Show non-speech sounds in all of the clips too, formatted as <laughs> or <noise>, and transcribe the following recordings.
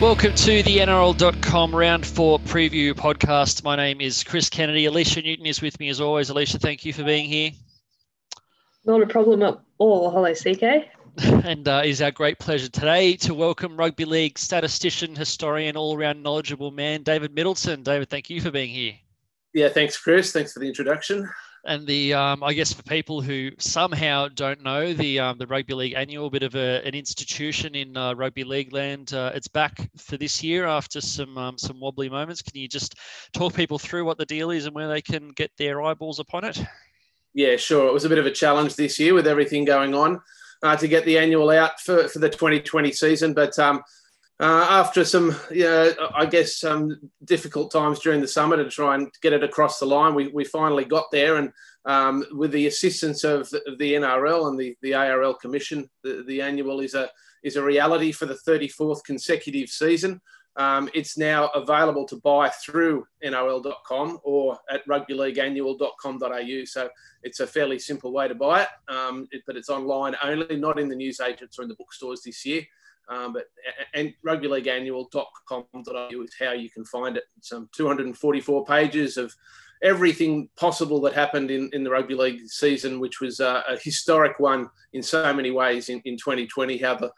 Welcome to the NRL.com round four preview podcast. My name is Chris Kennedy. Alicia Newton is with me as always. Alicia, thank you for being here. Not a problem at all. Hello, CK. <laughs> and uh, it is our great pleasure today to welcome rugby league statistician, historian, all around knowledgeable man, David Middleton. David, thank you for being here. Yeah, thanks, Chris. Thanks for the introduction. And the, um, I guess, for people who somehow don't know, the um, the rugby league annual, bit of a, an institution in uh, rugby league land. Uh, it's back for this year after some um, some wobbly moments. Can you just talk people through what the deal is and where they can get their eyeballs upon it? Yeah, sure. It was a bit of a challenge this year with everything going on uh, to get the annual out for, for the 2020 season, but um, uh, after some, yeah, I guess, some difficult times during the summer to try and get it across the line, we, we finally got there. And um, with the assistance of the, the, NRL and the, the ARL Commission, the, the annual is a, is a reality for the 34th consecutive season. Um, it's now available to buy through NRL.com or at rugbyleagueannual.com.au. So it's a fairly simple way to buy it, um, it, but it's online only, not in the newsagents or in the bookstores this year. Um, but and rugbyleagueannual.com.au is how you can find it. Some 244 pages of everything possible that happened in, in the rugby league season, which was uh, a historic one in so many ways in, in 2020. How the,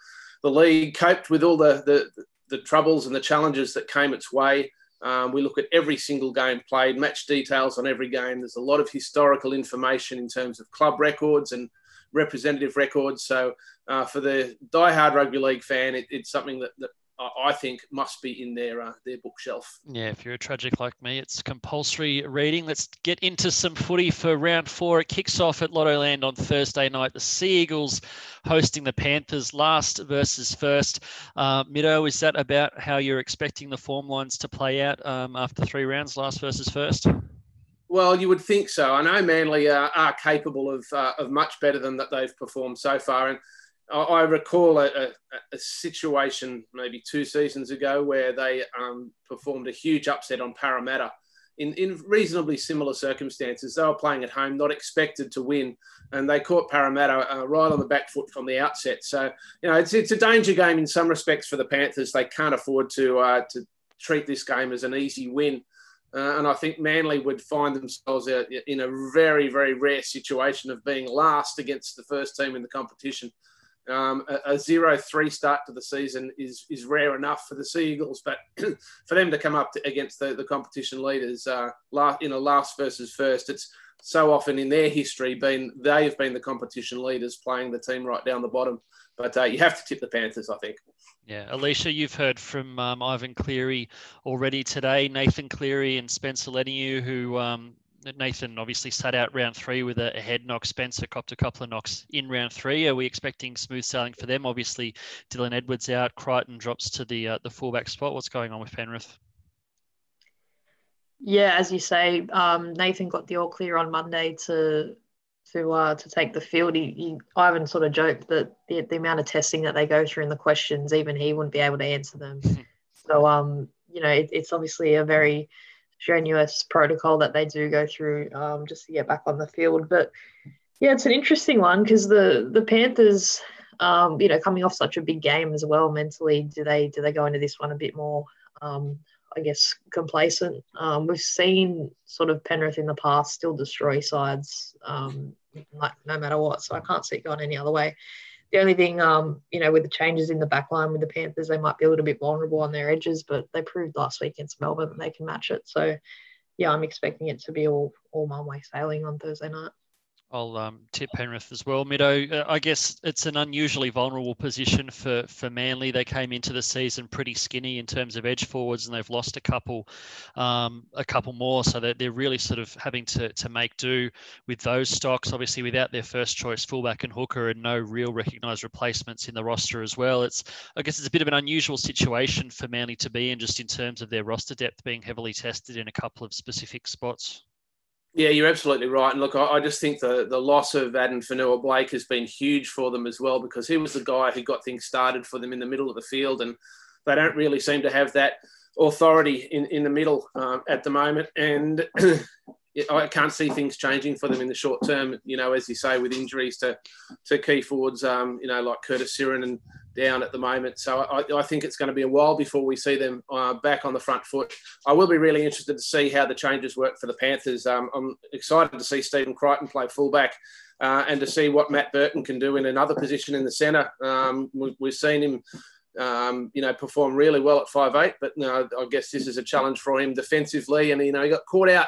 the league coped with all the, the, the troubles and the challenges that came its way. Um, we look at every single game played, match details on every game. There's a lot of historical information in terms of club records and representative records. So uh, for the die-hard rugby league fan, it, it's something that, that I think must be in their uh, their bookshelf. Yeah, if you're a tragic like me, it's compulsory reading. Let's get into some footy for round four. It kicks off at Lottoland on Thursday night. The Sea Eagles hosting the Panthers, last versus first. Uh, Mido, is that about how you're expecting the form lines to play out um, after three rounds, last versus first? Well, you would think so. I know Manly are capable of, uh, of much better than that they've performed so far. And I, I recall a, a, a, situation maybe two seasons ago where they um, performed a huge upset on Parramatta in, in reasonably similar circumstances. They were playing at home, not expected to win, and they caught Parramatta uh, right on the back foot from the outset. So, you know, it's, it's a danger game in some respects for the Panthers. They can't afford to, uh, to treat this game as an easy win. Uh, and I think Manly would find themselves in a very, very rare situation of being last against the first team in the competition. Um, a, a start to the season is is rare enough for the Sea Eagles, but <clears throat> for them to come up to, against the, the competition leaders, uh, last, you know, last versus first, it's so often in their history been they have been the competition leaders playing the team right down the bottom. But uh, you have to tip the Panthers, I think. Yeah, Alicia, you've heard from um, Ivan Cleary already today. Nathan Cleary and Spencer Leniu, who um, Nathan obviously sat out round three with a, head knock. Spencer copped a couple of knocks in round three. Are we expecting smooth sailing for them? Obviously, Dylan Edwards out. Crichton drops to the uh, the fullback spot. What's going on with Penrith? Yeah, as you say, um, Nathan got the all clear on Monday to to uh, to take the field. He, he, Ivan sort of joked that the, the amount of testing that they go through in the questions, even he wouldn't be able to answer them. <laughs> so, um, you know, it, it's obviously a very strenuous protocol that they do go through um, just to get back on the field. But yeah, it's an interesting one because the the Panthers, um, you know, coming off such a big game as well mentally, do they do they go into this one a bit more? Um, I guess complacent. Um, we've seen sort of Penrith in the past still destroy sides, um, like no matter what. So I can't see it going any other way. The only thing, um, you know, with the changes in the back line with the Panthers, they might be a little bit vulnerable on their edges, but they proved last week against Melbourne that they can match it. So, yeah, I'm expecting it to be all all one way sailing on Thursday night. I'll um, tip Penrith as well. Mido, uh, I guess it's an unusually vulnerable position for, for Manly. They came into the season pretty skinny in terms of edge forwards, and they've lost a couple, um, a couple more. So they're, they're really sort of having to, to make do with those stocks. Obviously, without their first choice fullback and hooker, and no real recognised replacements in the roster as well. It's I guess it's a bit of an unusual situation for Manly to be in, just in terms of their roster depth being heavily tested in a couple of specific spots. Yeah, you're absolutely right. And look, I, I just think the, the loss of Addin Fonua-Blake has been huge for them as well because he was the guy who got things started for them in the middle of the field. And they don't really seem to have that authority in, in the middle uh, at the moment. And <clears throat> I can't see things changing for them in the short term, you know, as you say, with injuries to, to key forwards, um, you know, like Curtis Sironen and down at the moment. So I, I, think it's going to be a while before we see them uh, back on the front foot. I will be really interested to see how the changes work for the Panthers. Um, I'm excited to see Stephen Crichton play fullback uh, and to see what Matt Burton can do in another position in the centre. Um, we, have seen him. Um, you know, perform really well at five eight, but you know, I guess this is a challenge for him defensively. And you know, he got caught out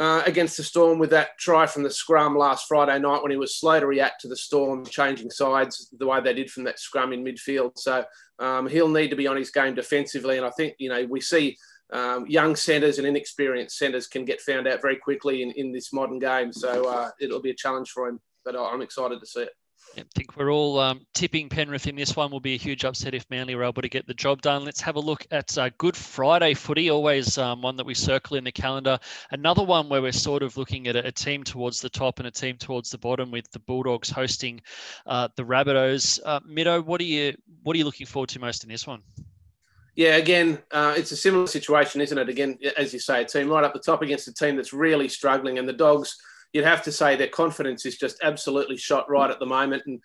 uh, against the Storm with that try from the scrum last Friday night when he was slow to react to the Storm changing sides the way they did from that scrum in midfield. So um, he'll need to be on his game defensively. And I think, you know, we see um, young centres and inexperienced centres can get found out very quickly in, in this modern game. So uh, it'll be a challenge for him, but I'm excited to see it. I think we're all um, tipping Penrith in this one. Will be a huge upset if Manly are able to get the job done. Let's have a look at uh, Good Friday footy, always um, one that we circle in the calendar. Another one where we're sort of looking at a, a, team towards the top and a team towards the bottom, with the Bulldogs hosting uh, the Rabbitohs. Uh, Mido, what are you what are you looking forward to most in this one? Yeah, again, uh, it's a similar situation, isn't it? Again, as you say, a team right up the top against a team that's really struggling, and the Dogs you'd have to say their confidence is just absolutely shot right at the moment. And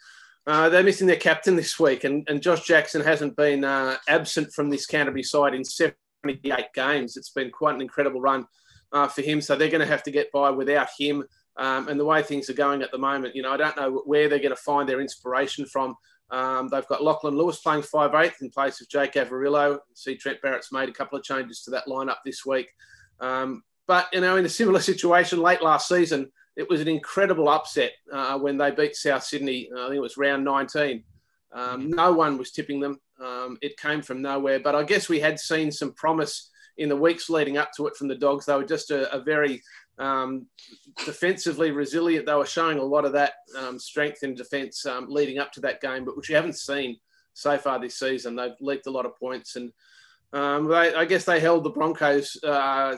uh, they're missing their captain this week, and, and Josh Jackson hasn't been uh, absent from this Canterbury side in 78 games. It's been quite an incredible run uh, for him. So they're going to have to get by without him. Um, and the way things are going at the moment, you know, I don't know where they're going to find their inspiration from. Um, they've got Lachlan Lewis playing 5'8 in place of Jake Averillo. See, Trent Barrett's made a couple of changes to that lineup this week. Um, but, you know, in a similar situation late last season, it was an incredible upset uh, when they beat South Sydney. Uh, I think it was round 19. Um, no one was tipping them. Um, it came from nowhere. But I guess we had seen some promise in the weeks leading up to it from the Dogs. They were just a, a very um, defensively resilient. They were showing a lot of that um, strength in defence um, leading up to that game, but which you haven't seen so far this season. They've leaked a lot of points, and um, they, I guess they held the Broncos uh,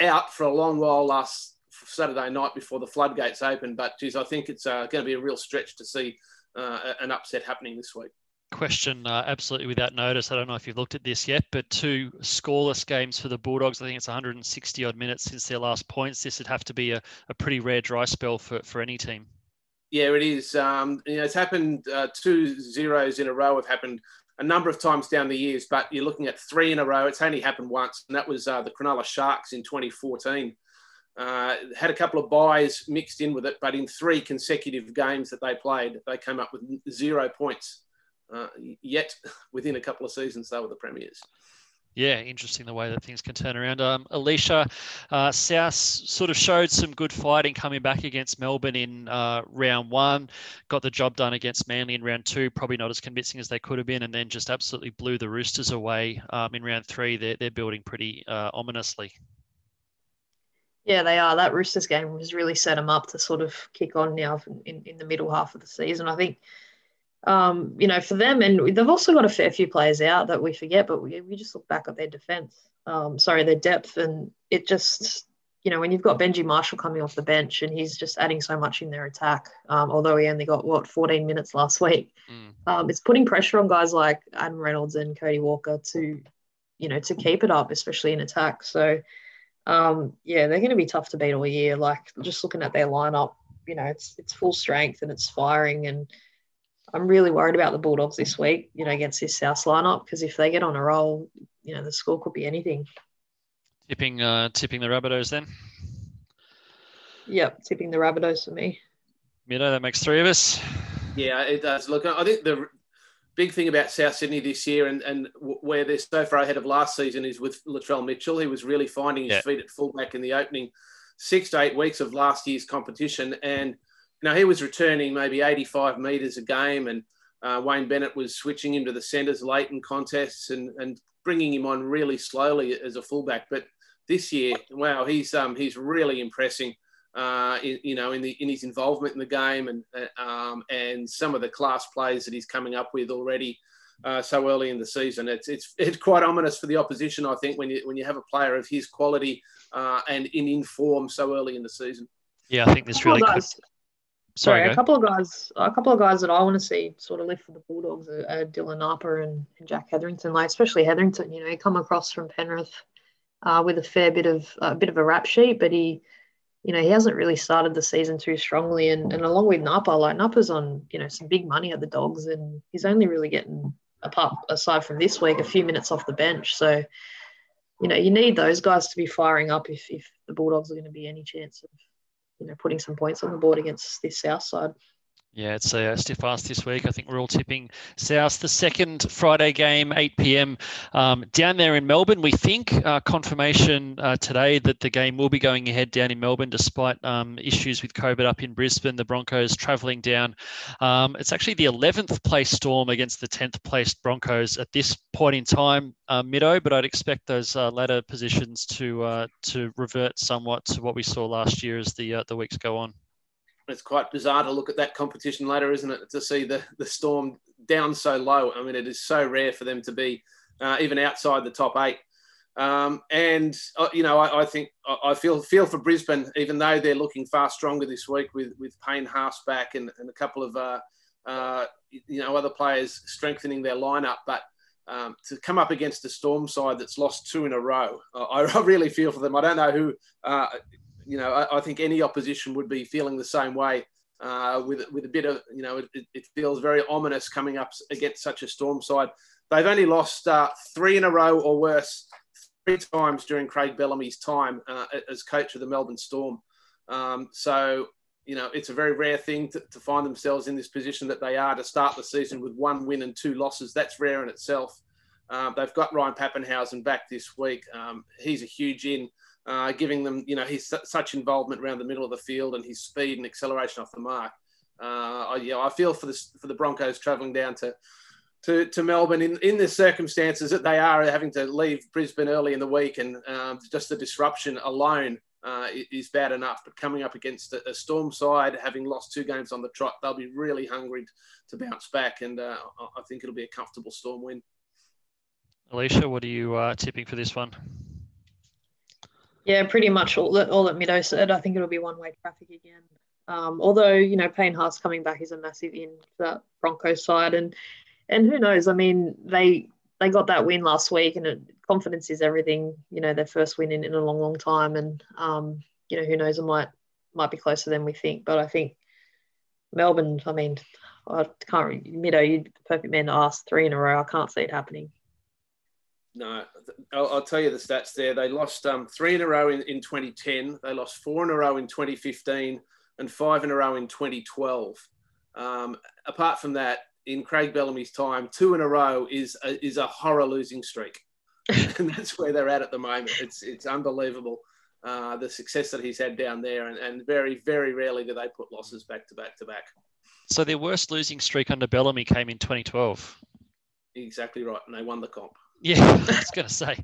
out for a long while last Saturday night before the floodgates open. But geez, I think it's uh, going to be a real stretch to see uh, an upset happening this week. Question uh, absolutely without notice. I don't know if you've looked at this yet, but two scoreless games for the Bulldogs. I think it's 160 odd minutes since their last points. This would have to be a, a pretty rare dry spell for, for any team. Yeah, it is. Um, you know, it's happened. Uh, two zeros in a row have happened a number of times down the years, but you're looking at three in a row. It's only happened once, and that was uh, the Cronulla Sharks in 2014. Uh, had a couple of buys mixed in with it, but in three consecutive games that they played, they came up with zero points. Uh, yet, <laughs> within a couple of seasons, they were the premiers. Yeah, interesting the way that things can turn around. Um, Alicia, uh, South sort of showed some good fighting coming back against Melbourne in uh, round one, got the job done against Manly in round two, probably not as convincing as they could have been, and then just absolutely blew the Roosters away um, in round three. They're, they're building pretty uh, ominously. Yeah, they are. That Roosters game has really set them up to sort of kick on now in, in the middle half of the season. I think, um, you know, for them, and they've also got a fair few players out that we forget, but we, we just look back at their defence, um, sorry, their depth, and it just, you know, when you've got Benji Marshall coming off the bench and he's just adding so much in their attack, um, although he only got, what, 14 minutes last week, mm. Um, it's putting pressure on guys like Adam Reynolds and Cody Walker to, you know, to keep it up, especially in attack. So, um, yeah, they're going to be tough to beat all year. Like just looking at their lineup, you know, it's it's full strength and it's firing. And I'm really worried about the Bulldogs this week, you know, against this South lineup because if they get on a roll, you know, the score could be anything. Tipping, uh, tipping the Rabbitohs then. Yep, tipping the Rabbitohs for me. Mido, that makes three of us. Yeah, it does. Look, I think the big thing about South Sydney this year and, and where they're so far ahead of last season is with Latrell Mitchell. He was really finding his yeah. feet at fullback in the opening six to eight weeks of last year's competition. And you know, he was returning maybe 85 metres a game. And uh, Wayne Bennett was switching him to the centres late in contests and, and bringing him on really slowly as a fullback. But this year, wow, he's um, he's really impressing uh, in, you know, in the in his involvement in the game and uh, um, and some of the class plays that he's coming up with already uh, so early in the season. It's it's it's quite ominous for the opposition, I think, when you when you have a player of his quality uh, and in in form so early in the season. Yeah, I think this really. Guys, could... Sorry, Sorry a couple of guys, a couple of guys that I want to see sort of lift for the Bulldogs are, are Dylan Napa and, and, Jack Hetherington. Like especially Hetherington, you know, he come across from Penrith uh, with a fair bit of a bit of a rap sheet, but he you know, he hasn't really started the season too strongly. And, and along with Napa, like Napa's on, you know, some big money at the Dogs, and he's only really getting, apart aside from this week, a few minutes off the bench. So, you know, you need those guys to be firing up if, if the Bulldogs are going to be any chance of, you know, putting some points on the board against this South side. Yeah, it's a stiff ask this week. I think we're all tipping South. The second Friday game, 8 p.m. Um, down there in Melbourne. We think uh, confirmation uh, today that the game will be going ahead down in Melbourne, despite um, issues with COVID up in Brisbane. The Broncos travelling down. Um, it's actually the 11th place Storm against the 10th placed Broncos at this point in time, uh, Mido. But I'd expect those uh, latter positions to uh, to revert somewhat to what we saw last year as the uh, the weeks go on it's quite bizarre to look at that competition later, isn't it? To see the, the Storm down so low. I mean, it is so rare for them to be uh, even outside the top eight. Um, and uh, you know, I, I, think I feel feel for Brisbane, even though they're looking far stronger this week with with Payne Haas back and, and a couple of uh, uh, you know other players strengthening their lineup. But um, to come up against a Storm side that's lost two in a row, I, I <laughs> really feel for them. I don't know who uh, you know, I, I, think any opposition would be feeling the same way. Uh, with with a bit of you know, it, it, feels very ominous coming up against such a storm side. They've only lost uh, three in a row or worse three times during Craig Bellamy's time uh, as coach of the Melbourne Storm. Um, so you know, it's a very rare thing to, to, find themselves in this position that they are to start the season with one win and two losses. That's rare in itself. Um, they've got Ryan Papenhuyzen back this week. Um, he's a huge in uh, giving them, you know, his such involvement around the middle of the field and his speed and acceleration off the mark. Uh, I, you know, I feel for the for the Broncos travelling down to to, to Melbourne in, in the circumstances that they are having to leave Brisbane early in the week, and um, just the disruption alone uh, is bad enough. But coming up against a, a, Storm side, having lost two games on the trot, they'll be really hungry to bounce back, and uh, I think it'll be a comfortable Storm win. Alicia, what are you uh, tipping for this one? Yeah, pretty much all that all that Mido said. I think it'll be one way traffic again. Um, although you know Payne Haas coming back is a massive in for that Broncos side, and and who knows? I mean, they they got that win last week, and it, confidence is everything. You know, their first win in, in a long, long time, and um, you know who knows? It might might be closer than we think. But I think Melbourne. I mean, I can't. Mido, you're the perfect man to ask. Three in a row. I can't see it happening. No, I'll, I'll, tell you the stats there. They lost um, three in a row in, in 2010. They lost four in a row in 2015 and five in a row in 2012. Um, apart from that, in Craig Bellamy's time, two in a row is a, is a horror losing streak. <laughs> and that's where they're at at the moment. It's, it's unbelievable. Uh, the success that he's had down there, and, and very, very rarely do they put losses back to back to back. So their worst losing streak under Bellamy came in 2012. Exactly right, and they won the comp. Yeah, <laughs> I was going to say.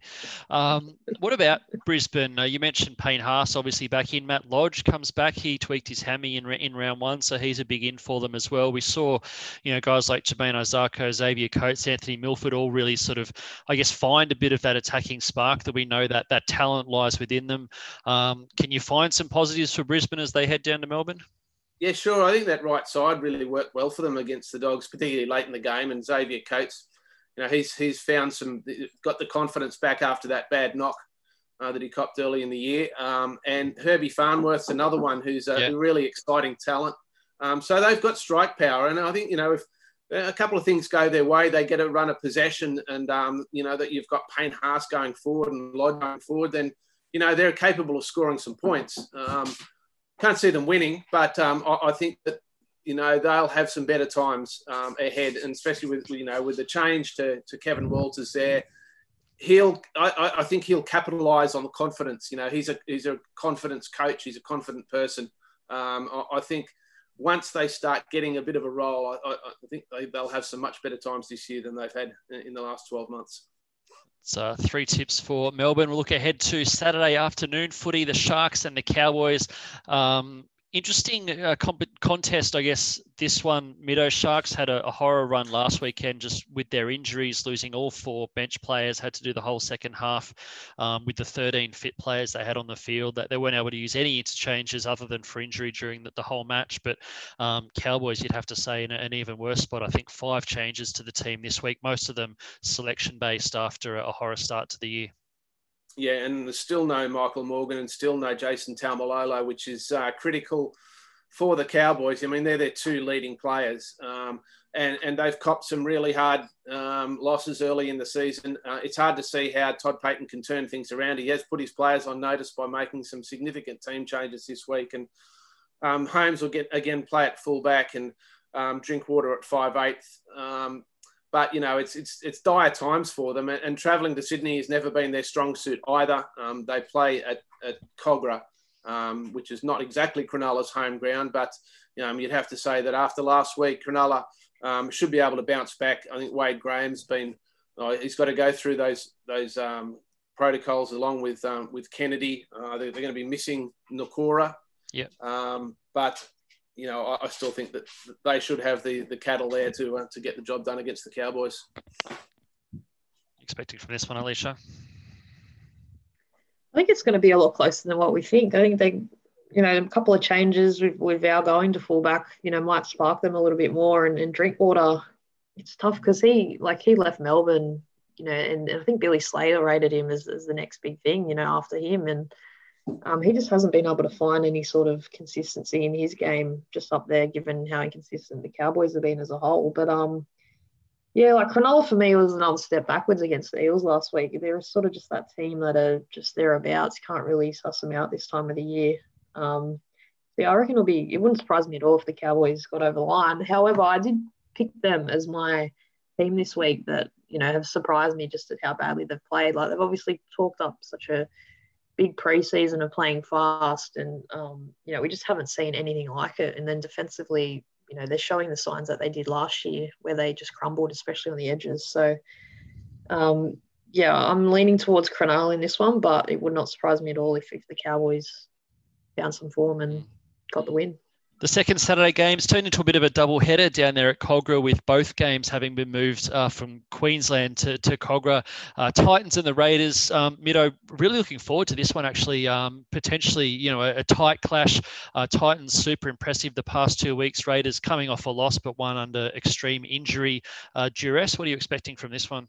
Um, what about Brisbane? Uh, you mentioned Payne Haas, obviously back in. Matt Lodge comes back. He tweaked his hammy in in round one, so he's a big in for them as well. We saw, you know, guys like Jamayne Isaako, Xavier Coates, Anthony Milford, all really sort of, I guess, find a bit of that attacking spark that we know that that talent lies within them. Um, can you find some positives for Brisbane as they head down to Melbourne? Yeah, sure. I think that right side really worked well for them against the Dogs, particularly late in the game, and Xavier Coates you know, he's he's found some got the confidence back after that bad knock uh, that he copped early in the year. Um, and Herbie Farnworth's another one who's a yeah. really exciting talent. Um, so they've got strike power, and I think you know if a couple of things go their way, they get a run of possession, and um, you know that you've got Payne Haas going forward and Lodge going forward, then you know they're capable of scoring some points. Um, can't see them winning, but um, I, I, think that you know they'll have some better times um, ahead, and especially with you know with the change to, to Kevin Walters there, he'll I, I think he'll capitalise on the confidence. You know, he's a he's a confidence coach. He's a confident person. Um, I, I, think once they start getting a bit of a roll, I, I think they, will have some much better times this year than they've had in, in the last twelve months. So three tips for Melbourne. We'll look ahead to Saturday afternoon footy. The Sharks and the Cowboys. Um, interesting uh, comp- contest, I guess. This one, Mido Sharks had a, a, horror run last weekend, just with their injuries, losing all four bench players, had to do the whole second half um, with the 13 fit players they had on the field. That they weren't able to use any interchanges other than for injury during the, the whole match. But um, Cowboys, you'd have to say, in an even worse spot. I think five changes to the team this week, most of them selection based after a horror start to the year. Yeah, and there's still no Michael Morgan and still no Jason Taumalolo, which is uh, critical for the Cowboys. I mean, they're their two leading players, um, and and they've copped some really hard um, losses early in the season. Uh, it's hard to see how Todd Payten can turn things around. He has put his players on notice by making some significant team changes this week, and um, Holmes will get again play at fullback and um, Drinkwater at five eighth. Um, but you know, it's it's it's dire times for them, and, and travelling to Sydney has never been their strong suit either. Um, they play at, at Kogarah um, which is not exactly Cronulla's home ground, but you know, you'd have to say that after last week, Cronulla um, should be able to bounce back. I think Wade Graham's been uh, he's got to go through those those um, protocols along with um, with Kennedy. Uh, they're, they're, going to be missing Nikora. Yeah. Um, but you know, I, I, still think that they should have the the cattle there to uh, to get the job done against the Cowboys. Expecting from this one, Alicia. I think it's going to be a lot closer than what we think. I think they, you know, a couple of changes with, with our going to fullback, you know, might spark them a little bit more. And, and Drinkwater, it's tough because he, like, he left Melbourne, you know, and, and I think Billy Slater rated him as, as the next big thing, you know, after him. And um, he just hasn't been able to find any sort of consistency in his game just up there, given how inconsistent the Cowboys have been as a whole. But um, yeah, like Cronulla for me was another step backwards against the Eels last week. They're sort of just that team that are just thereabouts. Can't really suss them out this time of the year. Um, yeah, I reckon it'll be. It wouldn't surprise me at all if the Cowboys got over the line. However, I did pick them as my team this week that you know have surprised me just at how badly they've played. Like they've obviously talked up such a big preseason of playing fast, and um, you know we just haven't seen anything like it. And then defensively, you know they're showing the signs that they did last year where they just crumbled especially on the edges so um, yeah i'm leaning towards Cronulla in this one but it would not surprise me at all if, if the cowboys found some form and got the win the second Saturday games turned into a bit of a double header down there at Kogarah, with both games having been moved uh, from Queensland to, to Kogarah. Uh, Titans and the Raiders. Um, Mido, really looking forward to this one. Actually, um, potentially, you know, a, a tight clash. Uh, Titans super impressive the past two weeks. Raiders coming off a loss, but one under extreme injury uh, duress. What are you expecting from this one?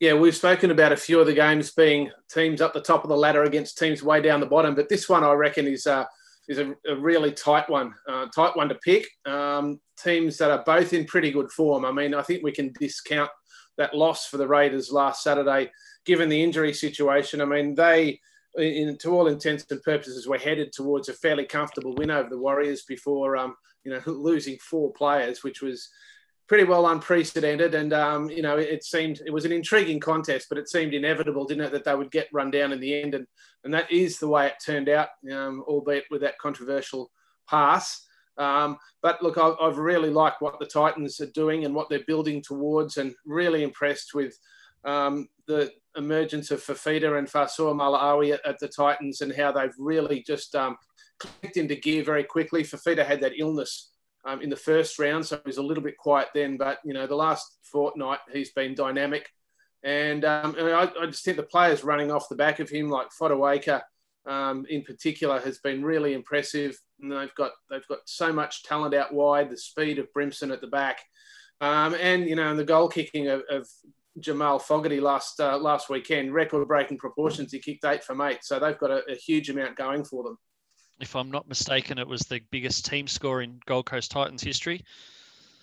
Yeah, we've spoken about a few of the games being teams up the top of the ladder against teams way down the bottom, but this one I reckon is uh, is a, a really tight one, uh, tight one to pick. Um, teams that are both in pretty good form. I mean, I think we can discount that loss for the Raiders last Saturday, given the injury situation. I mean, they, in, to all intents and purposes, were headed towards a fairly comfortable win over the Warriors before, um, you know, <laughs> losing four players, which was pretty well unprecedented. And, um, you know, it seemed it was an intriguing contest, but it seemed inevitable, didn't it, that they would get run down in the end. And, and that is the way it turned out, um, albeit with that controversial pass. Um, but look, I, have really liked what the Titans are doing and what they're building towards, and really impressed with um, the emergence of Fifita and Fa'asuamaleaui at, at, the Titans and how they've really just um, clicked into gear very quickly. Fifita had that illness um, in the first round, so he was a little bit quiet then. But you know, the last fortnight he's been dynamic, and, um, and I, I, just think the players running off the back of him, like Fotuaika um, in particular, has been really impressive. And they've got they've got so much talent out wide, the speed of Brimson at the back, um, and you know, and the goal kicking of, of Jamal Fogarty last uh, last weekend, record breaking proportions. He kicked eight from eight, so they've got a, a huge amount going for them if I'm not mistaken, it was the biggest team score in Gold Coast Titans history.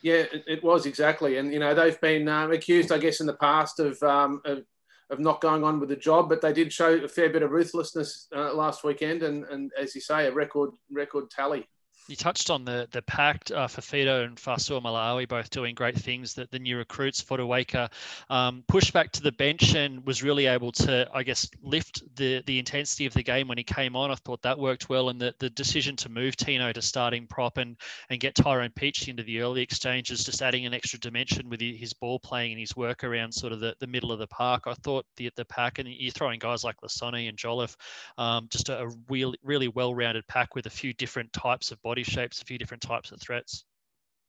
Yeah, it, was exactly, and you know they've been um, accused, I guess, in the past of, um, of, of not going on with the job, but they did show a fair bit of ruthlessness uh, last weekend, and, and as you say, a record record tally you touched on the the pact uh, Fifita and Malawi both doing great things. That the new recruits Fotuaika um, pushed back to the bench and was really able to, I guess, lift the the intensity of the game when he came on. I thought that worked well, and the, the decision to move Tino to starting prop and and get Tyrone Peachey into the early exchanges, just adding an extra dimension with his ball playing and his work around sort of the, the middle of the park. I thought the the pack and you're throwing guys like Lisone and Jolliffe, um, just a, a really really well rounded pack with a few different types of body shapes, a few different types of threats.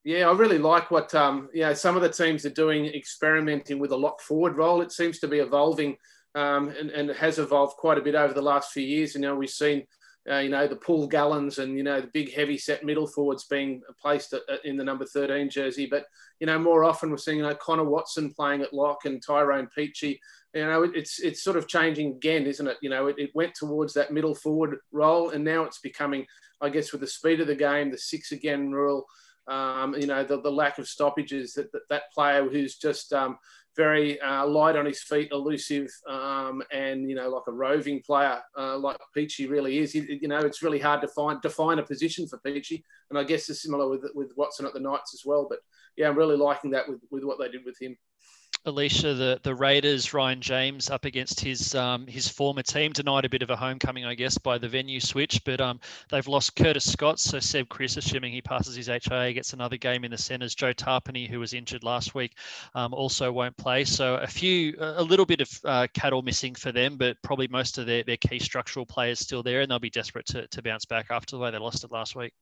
Yeah, I really like what um, you know, some of the teams are doing, experimenting with a lock forward role. It seems to be evolving um, and, and has evolved quite a bit over the last few years. You know, we've seen uh, you know, the Paul Gallens and, you know, the big heavy set middle forwards being placed in the number 13 jersey. But, you know, more often we're seeing, you know, Connor Watson playing at lock and Tyrone Peachey. You know, it's it's sort of changing again, isn't it? You know, it, it went towards that middle forward role and now it's becoming, I guess, with the speed of the game, the six again rule, um, you know, the, the lack of stoppages that, that, that player who's just, um, very uh, light on his feet, elusive, um, and you know, like a roving player, uh, like Peachey really is. You, you, know, it's really hard to find define a position for Peachey, and I guess it's similar with with Watson at the Knights as well. But yeah, I'm really liking that with with what they did with him. Alicia, the, the Raiders, Ryan James up against his um, his former team, denied a bit of a homecoming, I guess, by the venue switch. But um, they've lost Curtis Scott, so Seb Kris, assuming he passes his HIA, gets another game in the centres. Joe Tapine, who was injured last week, um, also won't play. So a few, a little bit of uh, cattle missing for them, but probably most of their, their key structural players still there, and they'll be desperate to, to bounce back after the way they lost it last week.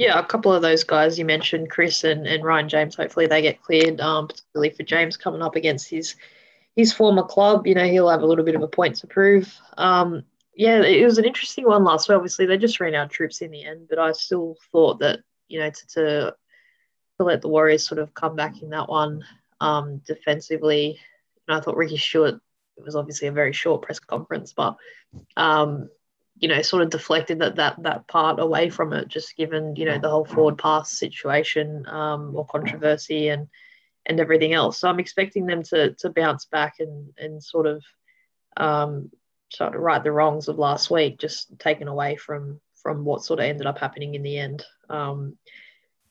Yeah, a couple of those guys you mentioned, Kris and, and Ryan James. Hopefully they get cleared, um, particularly for James coming up against his his former club. You know, he'll have a little bit of a point to prove. Um, yeah, it was an interesting one last week. Obviously, they just ran out troops in the end, but I still thought that you know to to, to let the Warriors sort of come back in that one um, defensively. Know, I thought Ricky Stuart. It was obviously a very short press conference, but um, you know, sort of deflected that that that part away from it, just given you know the whole forward pass situation um, or controversy and and everything else. So I'm expecting them to to bounce back and and sort of um, sort of right the wrongs of last week, just taken away from from what sort of ended up happening in the end. Um,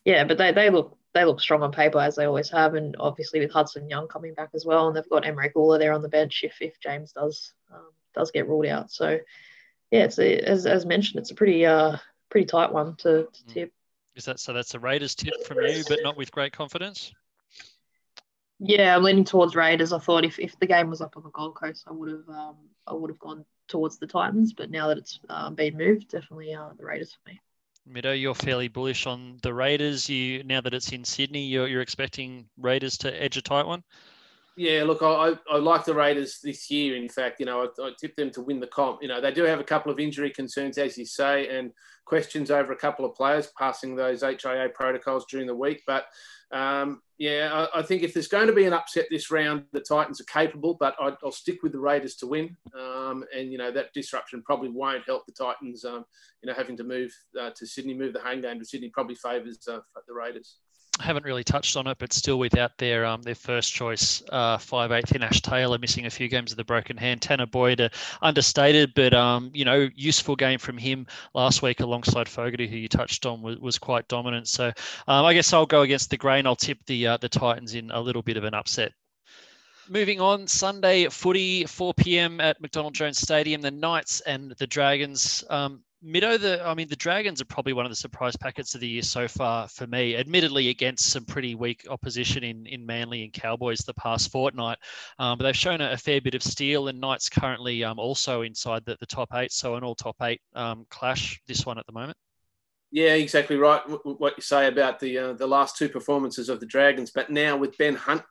yeah, but they they look they look strong on paper as they always have, and obviously with Hudson Young coming back as well, and they've got Emre Guler there on the bench if if James does um, does get ruled out. So yeah, it's a, as as mentioned, it's a pretty uh pretty tight one to, to mm. tip. Is that so? That's a Raiders tip from you, but not with great confidence. Yeah, I'm leaning towards Raiders. I thought if, if the game was up on the Gold Coast, I would have um, I would have gone towards the Titans. But now that it's uh, been moved, definitely uh, the Raiders for me. Mido, you're fairly bullish on the Raiders. You now that it's in Sydney, you're, you're expecting Raiders to edge a tight one. Yeah, look, I, I like the Raiders this year. In fact, you know, I, I tipped them to win the comp. You know, they do have a couple of injury concerns, as you say, and questions over a couple of players passing those HIA protocols during the week. But um, yeah, I, I, think if there's going to be an upset this round, the Titans are capable, but I, will stick with the Raiders to win. Um, and, you know, that disruption probably won't help the Titans, um, you know, having to move uh, to Sydney, move the home game to Sydney probably favours uh, the Raiders haven't really touched on it, but still without their um, their first choice uh, five eighth in Ash Taylor, missing a few games of the broken hand. Tanner Boyd, uh, understated, but um, you know, useful game from him last week alongside Fogarty, who you touched on, was, was quite dominant. So um, I guess I'll go against the grain. I'll tip the uh, the Titans in a little bit of an upset moving on, Sunday footy, 4 p.m. at McDonald Jones Stadium. The Knights and the Dragons. Um, Mido, the I mean, the Dragons are probably one of the surprise packets of the year so far for me. Admittedly, against some pretty weak opposition in in Manly and Cowboys the past fortnight, um, but they've shown a, a, fair bit of steel. And Knights currently um, also inside the, the top eight, so an all top eight um, clash. This one at the moment. Yeah, exactly right. What you say about the uh, the last two performances of the Dragons, but now with Ben Hunt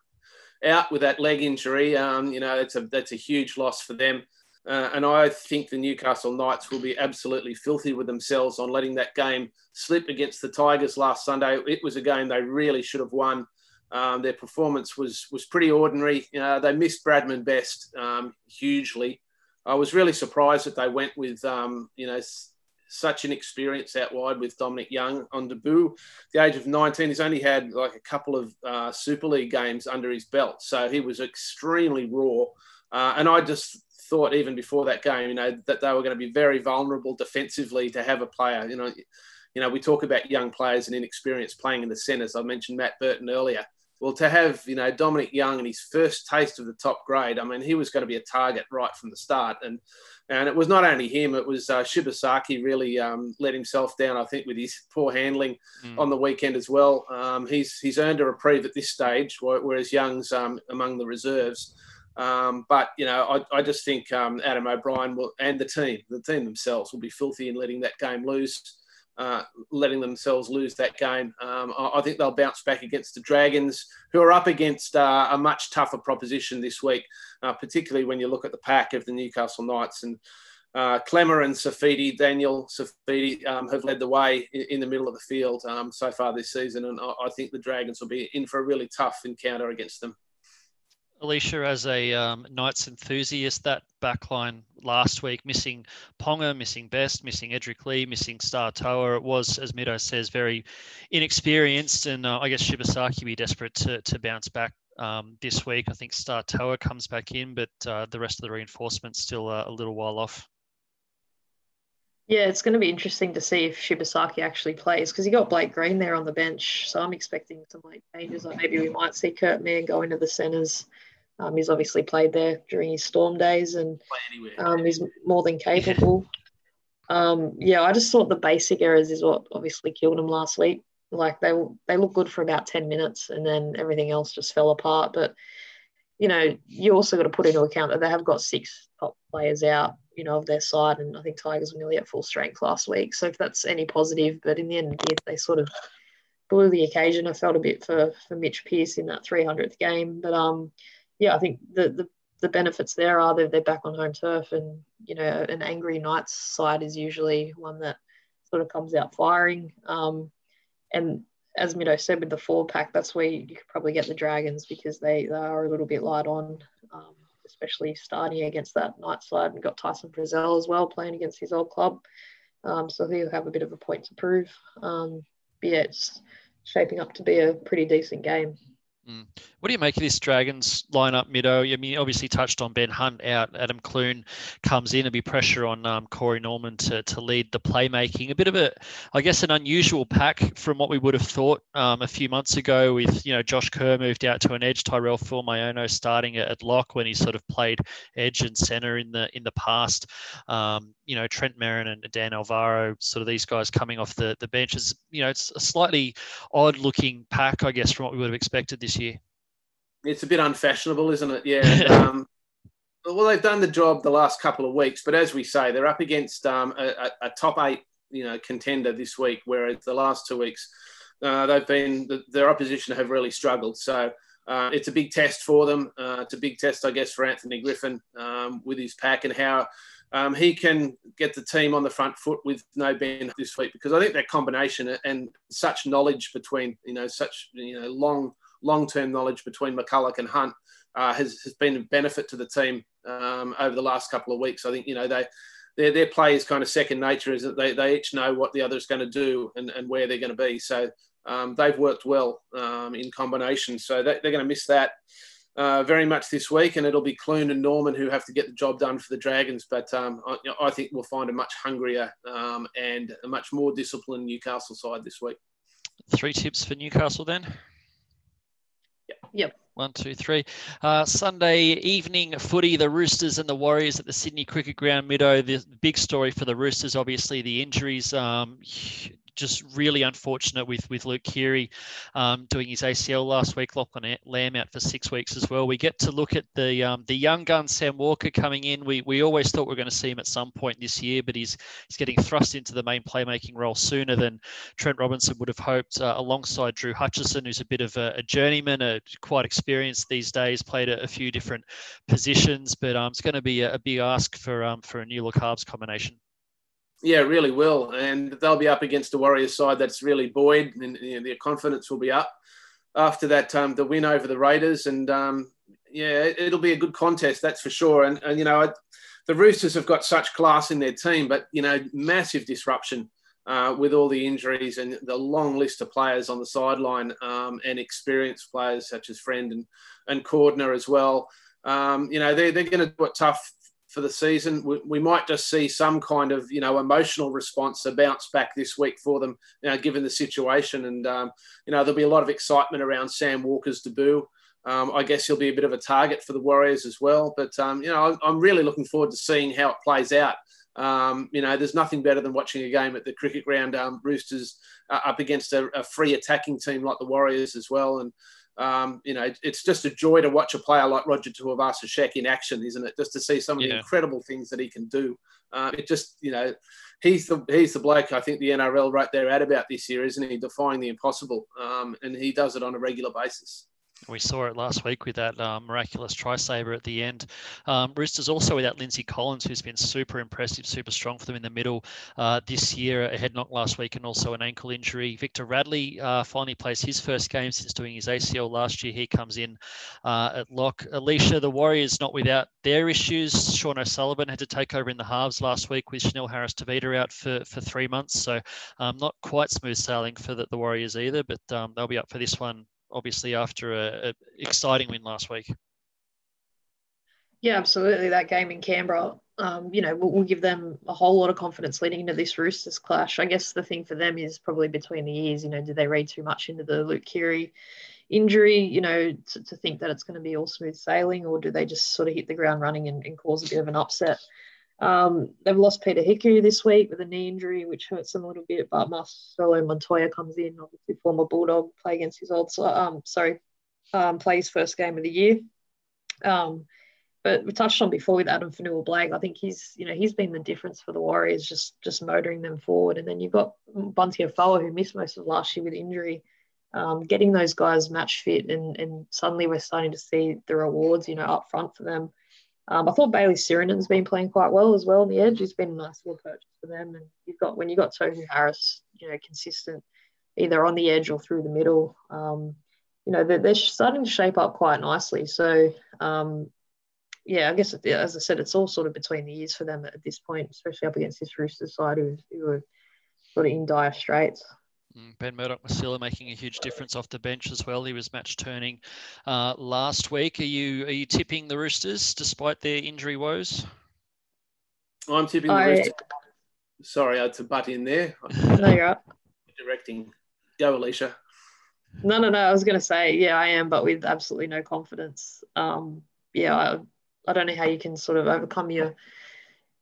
out with that leg injury, um, you know, it's a that's a huge loss for them. Uh, and I think the Newcastle Knights will be absolutely filthy with themselves on letting that game slip against the Tigers last Sunday. It was a game they really should have won. Um, their performance was was pretty ordinary. Uh, they missed Bradman Best um, hugely. I was really surprised that they went with um, you know s- such an experience out wide with Dominic Young on debut. The age of 19, he's only had like a couple of uh, Super League games under his belt, so he was extremely raw. Uh, and I just thought even before that game, you know, that they were going to be very vulnerable defensively to have a player. You know, you know, we talk about young players and inexperience playing in the centres. I mentioned Matt Burton earlier. Well, to have you know Dominic Young and his first taste of the top grade, I mean, he was going to be a target right from the start, and and it was not only him; it was uh, Shibasaki really um, let himself down. I think with his poor handling mm. on the weekend as well. Um, he's he's earned a reprieve at this stage, whereas Young's um, among the reserves. Um, but you know, I, I just think um, Adam O'Brien will, and the team, the team themselves, will be filthy in letting that game lose, uh, letting themselves lose that game. Um, I, I, think they'll bounce back against the Dragons, who are up against uh, a much tougher proposition this week, uh, particularly when you look at the pack of the Newcastle Knights and. uh, Klemmer and Saifiti, Daniel Saifiti, um, have led the way in, in, the middle of the field um, so far this season. And I, I, think the Dragons will be in for a really tough encounter against them. Alicia, as a um, Knights enthusiast, that backline last week, missing Ponga, missing Best, missing Edrick Lee, missing Star Toa. It was, as Mido says, very inexperienced. And uh, I guess Shibasaki be desperate to, to bounce back um, this week. I think Star Toa comes back in, but uh, the rest of the reinforcements still uh, a little while off. Yeah, it's going to be interesting to see if Shibasaki actually plays because he got Blake Green there on the bench. So I'm expecting some late changes. Like maybe we might see Kurt Mann go into the centres. Um, he's obviously played there during his Storm days and um, he's more than capable. <laughs> Um, yeah, I just thought the basic errors is what obviously killed him last week. Like they they looked good for about ten minutes and then everything else just fell apart. But you know, you also got to put into account that they have got six top players out you know, of their side. And I think Tigers were nearly at full strength last week. So if that's any positive, but in the end, they sort of blew the occasion. I felt a bit for for Mitch Pearce in that 300th game, but um, yeah, I think the the, the benefits there are they're back on home turf, and you know, an angry Knights side is usually one that sort of comes out firing. Um, and as Mido said with the four pack, that's where you, could probably get the Dragons because they, they are a little bit light on. Um, especially starting against that Knight side and got Tyson Frizell as well playing against his old club. Um, so he'll have a bit of a point to prove. Um, but yeah, it's shaping up to be a pretty decent game. Mm. What do you make of this Dragons lineup, Mido? I mean, obviously touched on Ben Hunt out. Adam Clune comes in. and be pressure on um, Corey Norman to, to lead the playmaking. A bit of a, I guess, an unusual pack from what we would have thought um, a few months ago. With you know Josh Kerr moved out to an edge, Tyrell Fuimaono starting at lock when he sort of played edge and center in the in the past. Um, you know Trent Merrin and Dan Alvaro, sort of these guys coming off the the benches. You know, it's a slightly odd looking pack, I guess, from what we would have expected this year. It's a bit unfashionable, isn't it? Yeah. <laughs> um, well, they've done the job the last couple of weeks, but as we say, they're up against um, a, a, top eight, you know, contender this week, whereas the last two weeks uh, they've been their opposition have really struggled. So uh, it's a big test for them. Uh, it's a big test, I guess, for Anthony Griffin um, with his pack and how um, he can get the team on the front foot with no Ben this week because I think that combination and such knowledge between you know such you know long long term knowledge between McCullough and Hunt uh, has, has been a benefit to the team um, over the last couple of weeks. I think, you know, they, their, their play is kind of second nature, is that they, they each know what the other is going to do and, and where they're going to be. So um, they've worked well um, in combination. So they, they're going to miss that. Uh, very much this week, and it'll be Clune and Norman who have to get the job done for the Dragons. But um, I, you know, I, think we'll find a much hungrier um, and a much more disciplined Newcastle side this week. Three tips for Newcastle then. Yep. One, two, three. Uh, Sunday evening footy, the Roosters and the Warriors at the Sydney Cricket Ground, Mido. The big story for the Roosters, obviously, the injuries. Um, just really unfortunate with with Luke Keary um, doing his ACL last week. Lachlan Lamb out for six weeks as well. We get to look at the um, the young gun Sam Walker coming in. We we always thought we are going to see him at some point this year, but he's he's getting thrust into the main playmaking role sooner than Trent Robinson would have hoped. Uh, alongside Drew Hutchison, who's a bit of a, a journeyman, a, quite experienced these days, played a, a few different positions, but um, it's going to be a, a big ask for um, for a new look halves combination. Yeah, really will. And they'll be up against a Warriors side that's really buoyed and you know, their confidence will be up after that, um, the win over the Raiders. And um, yeah, it, will be a good contest, that's for sure. And, and you know, I, the Roosters have got such class in their team, but, you know, massive disruption uh, with all the injuries and the long list of players on the sideline um, and experienced players such as Friend and, and Cordner as well. Um, you know, they're, they're going to do it tough for the season. We, we, might just see some kind of you know emotional response, a bounce back this week for them, you know, given the situation. And um, you know there'll be a lot of excitement around Sam Walker's debut. Um, I guess he'll be a bit of a target for the Warriors as well. But um, you know I'm, I'm, really looking forward to seeing how it plays out. Um, you know, there's nothing better than watching a game at the cricket ground. Um, Roosters uh, up against a, a free attacking team like the Warriors as well, and um, you know, it's just a joy to watch a player like Roger Tuivasa-Sheck in action, isn't it? Just to see some of yeah. the incredible things that he can do. Uh, it just, you know, he's the he's the bloke I think the NRL right there at about this year, isn't he? Defying the impossible, um, and he does it on a regular basis. We saw it last week with that um, miraculous try saver at the end. Um, Roosters also without Lindsay Collins, who's been super impressive, super strong for them in the middle uh, this year. A head knock last week and also an ankle injury. Victor Radley uh, finally plays his first game since doing his ACL last year. He comes in uh, at lock. Alicia, the Warriors not without their issues. Sean O'Sullivan had to take over in the halves last week with Chanel Harris Tavita out for, for three months. So um, not quite smooth sailing for the, the Warriors either, but um, they'll be up for this one obviously after a, a exciting win last week. Yeah, absolutely. That game in Canberra, um, you know, will will give them a whole lot of confidence leading into this Roosters clash. I guess the thing for them is probably between the ears. You know, did they read too much into the Luke Keary injury? You know, to, to think that it's going to be all smooth sailing, or do they just sort of hit the ground running and, and cause a bit of an upset? Um, they've lost Peter Hiku this week with a knee injury, which hurts them a little bit. But Marcelo Montoya comes in, obviously former Bulldog, play against his old, um, sorry, um, plays first game of the year. Um, but we touched on before with Adam Fonua-Blake. I think he's, you know, he's been the difference for the Warriors, just just motoring them forward. And then you've got Bunty Afoa, who missed most of last year with injury. Um, getting those guys match fit, and and suddenly we're starting to see the rewards, you know, up front for them. Um, I thought Bayley Sironen's been playing quite well as well on the edge. He's been a nice little purchase for them. And you've got when you've got Tohu Harris, you know, consistent either on the edge or through the middle. Um, you know, they're, they're, starting to shape up quite nicely. So, um, yeah, I guess as I said, it's all sort of between the ears for them at this point, especially up against this Roosters side who, who are sort of in dire straits. Mm, ben Murdoch Masila making a huge difference off the bench as well. He was match turning uh, last week. Are you are you tipping the Roosters despite their injury woes? I'm tipping the Roosters. Sorry, I had to butt in there. <laughs> no, you're up. Directing. Go, Alicia. No, no, no. I was going to say, yeah, I am, but with absolutely no confidence. Um, yeah, I, I don't know how you can sort of overcome your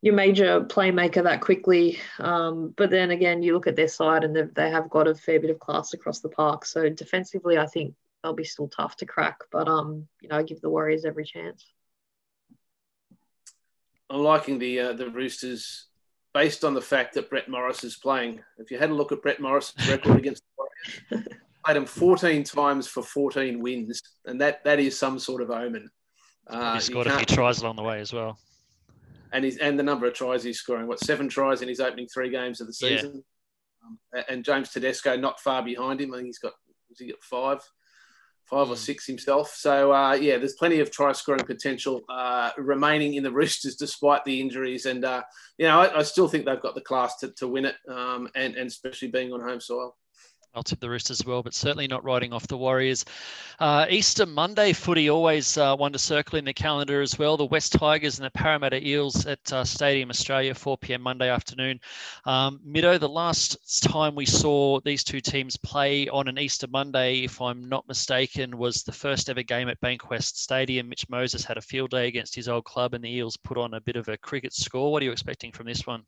your major playmaker that quickly. Um, but then again, you look at their side and they have got a fair bit of class across the park. So defensively, I think they'll be still tough to crack. But um, you know, I give the Warriors every chance. I'm liking the uh, the Roosters based on the fact that Brett Morris is playing. If you had a look at Brett Morris's record <laughs> against the Warriors, played him 14 times for 14 wins, and that that is some sort of omen. Uh, he scored a few tries along the way as well and he's and the number of tries he's scoring. What seven tries in his opening three games of the season? Yeah. Um, and James Tedesco not far behind him. I think he's got has he got five, five mm. or hmm. six himself. So uh, yeah, there's plenty of try scoring potential uh, remaining in the Roosters despite the injuries. And uh, you know, I, I, still think they've got the class to, to win it, um, and and especially being on home soil. I'll tip the Roosters as well, but certainly not riding off the Warriors. Uh, Easter Monday footy, always uh, one to circle in the calendar as well. The West Tigers and the Parramatta Eels at uh, Stadium Australia, 4 p.m. Monday afternoon. Um, Mido, the last time we saw these two teams play on an Easter Monday, if I'm not mistaken, was the first ever game at Bankwest Stadium. Mitch Moses had a field day against his old club, and the Eels put on a bit of a cricket score. What are you expecting from this one?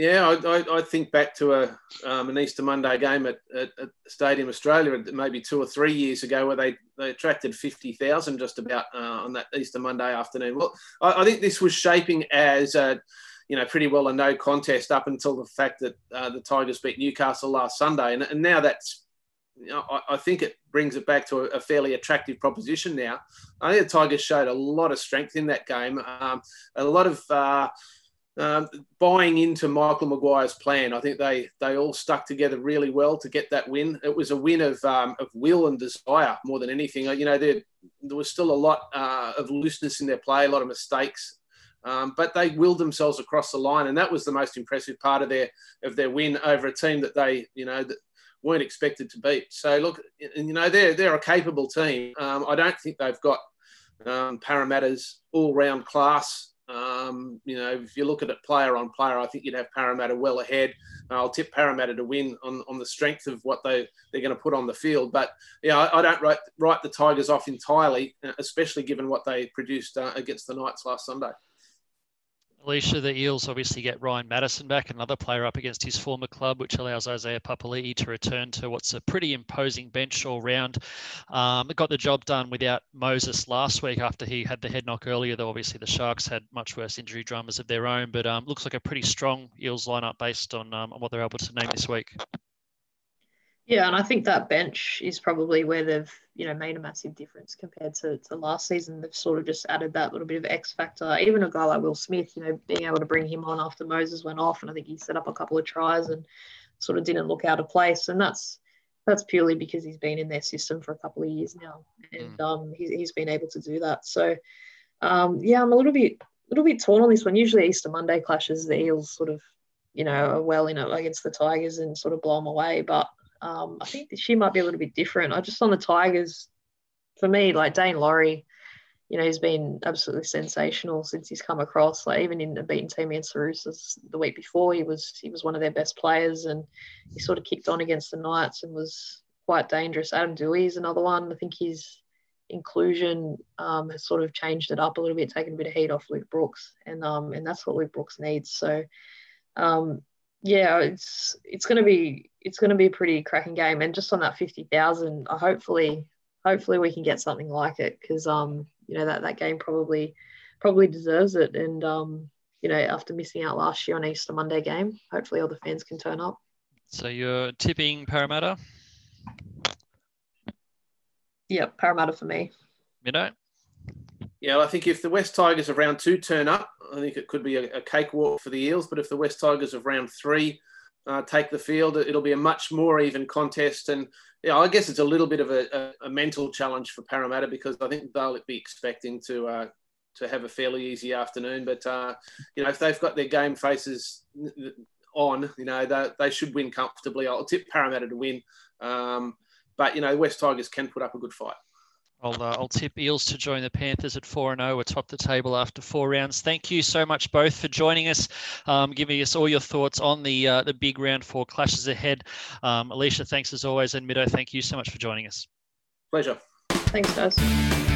Yeah, I, I, I, think back to a um, an Easter Monday game at, at, at, Stadium Australia maybe two or three years ago where they, they attracted 50,000 just about uh, on that Easter Monday afternoon. Well, I, I think this was shaping as a, you know, pretty well a no contest up until the fact that uh, the Tigers beat Newcastle last Sunday. And, and now that's, you know, I, I, think it brings it back to a, a, fairly attractive proposition now. I think the Tigers showed a lot of strength in that game, um, a lot of, uh, um, buying into Michael Maguire's plan. I think they they all stuck together really well to get that win. It was a win of um, of will and desire more than anything. You know, there there was still a lot uh, of looseness in their play, a lot of mistakes. Um, but they willed themselves across the line, and that was the most impressive part of their of their win over a team that they, you know, that weren't expected to beat. So look, you know, they're they're a capable team. Um, I don't think they've got um, Parramatta's all round class um, you know, if you look at it player on player, I think you'd have Parramatta well ahead. I'll tip Parramatta to win on, on the strength of what they, they're going to put on the field. But, yeah, I, I don't write, write the Tigers off entirely, especially given what they produced uh, against the Knights last Sunday. Alicia, the Eels obviously get Ryan Matterson back, another player up against his former club, which allows Isaiah Papali'i to return to what's a pretty imposing bench all round. Um, got the job done without Moses last week after he had the head knock earlier, though obviously the Sharks had much worse injury dramas of their own. But um, looks like a pretty strong Eels lineup based on, um, on what they're able to name this week. Yeah, and I think that bench is probably where they've you know made a massive difference compared to, to last season. They've sort of just added that little bit of X factor. Even a guy like Will Smith, you know, being able to bring him on after Moses went off, and I think he set up a couple of tries and sort of didn't look out of place. And that's that's purely because he's been in their system for a couple of years now, and mm. um, he's, he's been able to do that. So um, yeah, I'm a little bit a little bit torn on this one. Usually Easter Monday clashes, the Eels sort of you know are well in it against the Tigers and sort of blow them away, but um, I think she might be a little bit different. I just on the Tigers, for me, like Daine Laurie, you know, he's been absolutely sensational since he's come across. Like even in the beaten team against the the week before, he was he was one of their best players, and he sort of kicked on against the Knights and was quite dangerous. Adam Doueihi is another one. I think his inclusion um, has sort of changed it up a little bit, taken a bit of heat off Luke Brooks, and um, and that's what Luke Brooks needs. So um, yeah, it's it's going to be it's going to be a pretty cracking game, and just on that fifty thousand, uh, hopefully hopefully we can get something like it because um you know that that game probably probably deserves it, and um you know after missing out last year on Easter Monday game, hopefully all the fans can turn up. So you're tipping Parramatta. Yeah, Parramatta for me. You know. Yeah, I think if the West Tigers of round two turn up, I think it could be a, a cakewalk for the Eels. But if the West Tigers of round three uh, take the field, it'll be a much more even contest. And yeah, I guess it's a little bit of a, a, a mental challenge for Parramatta because I think they'll be expecting to uh, to have a fairly easy afternoon. But uh, you know, if they've got their game faces on, you know, they, they should win comfortably. I'll tip Parramatta to win. Um, but you know, West Tigers can put up a good fight. I'll, uh, I'll tip Eels to join the Panthers at 4 0 atop the table after four rounds. Thank you so much both for joining us, um, giving us all your thoughts on the uh, the big round four clashes ahead. Um, Alicia, thanks as always. And Mido, thank you so much for joining us. Pleasure. Thanks, guys.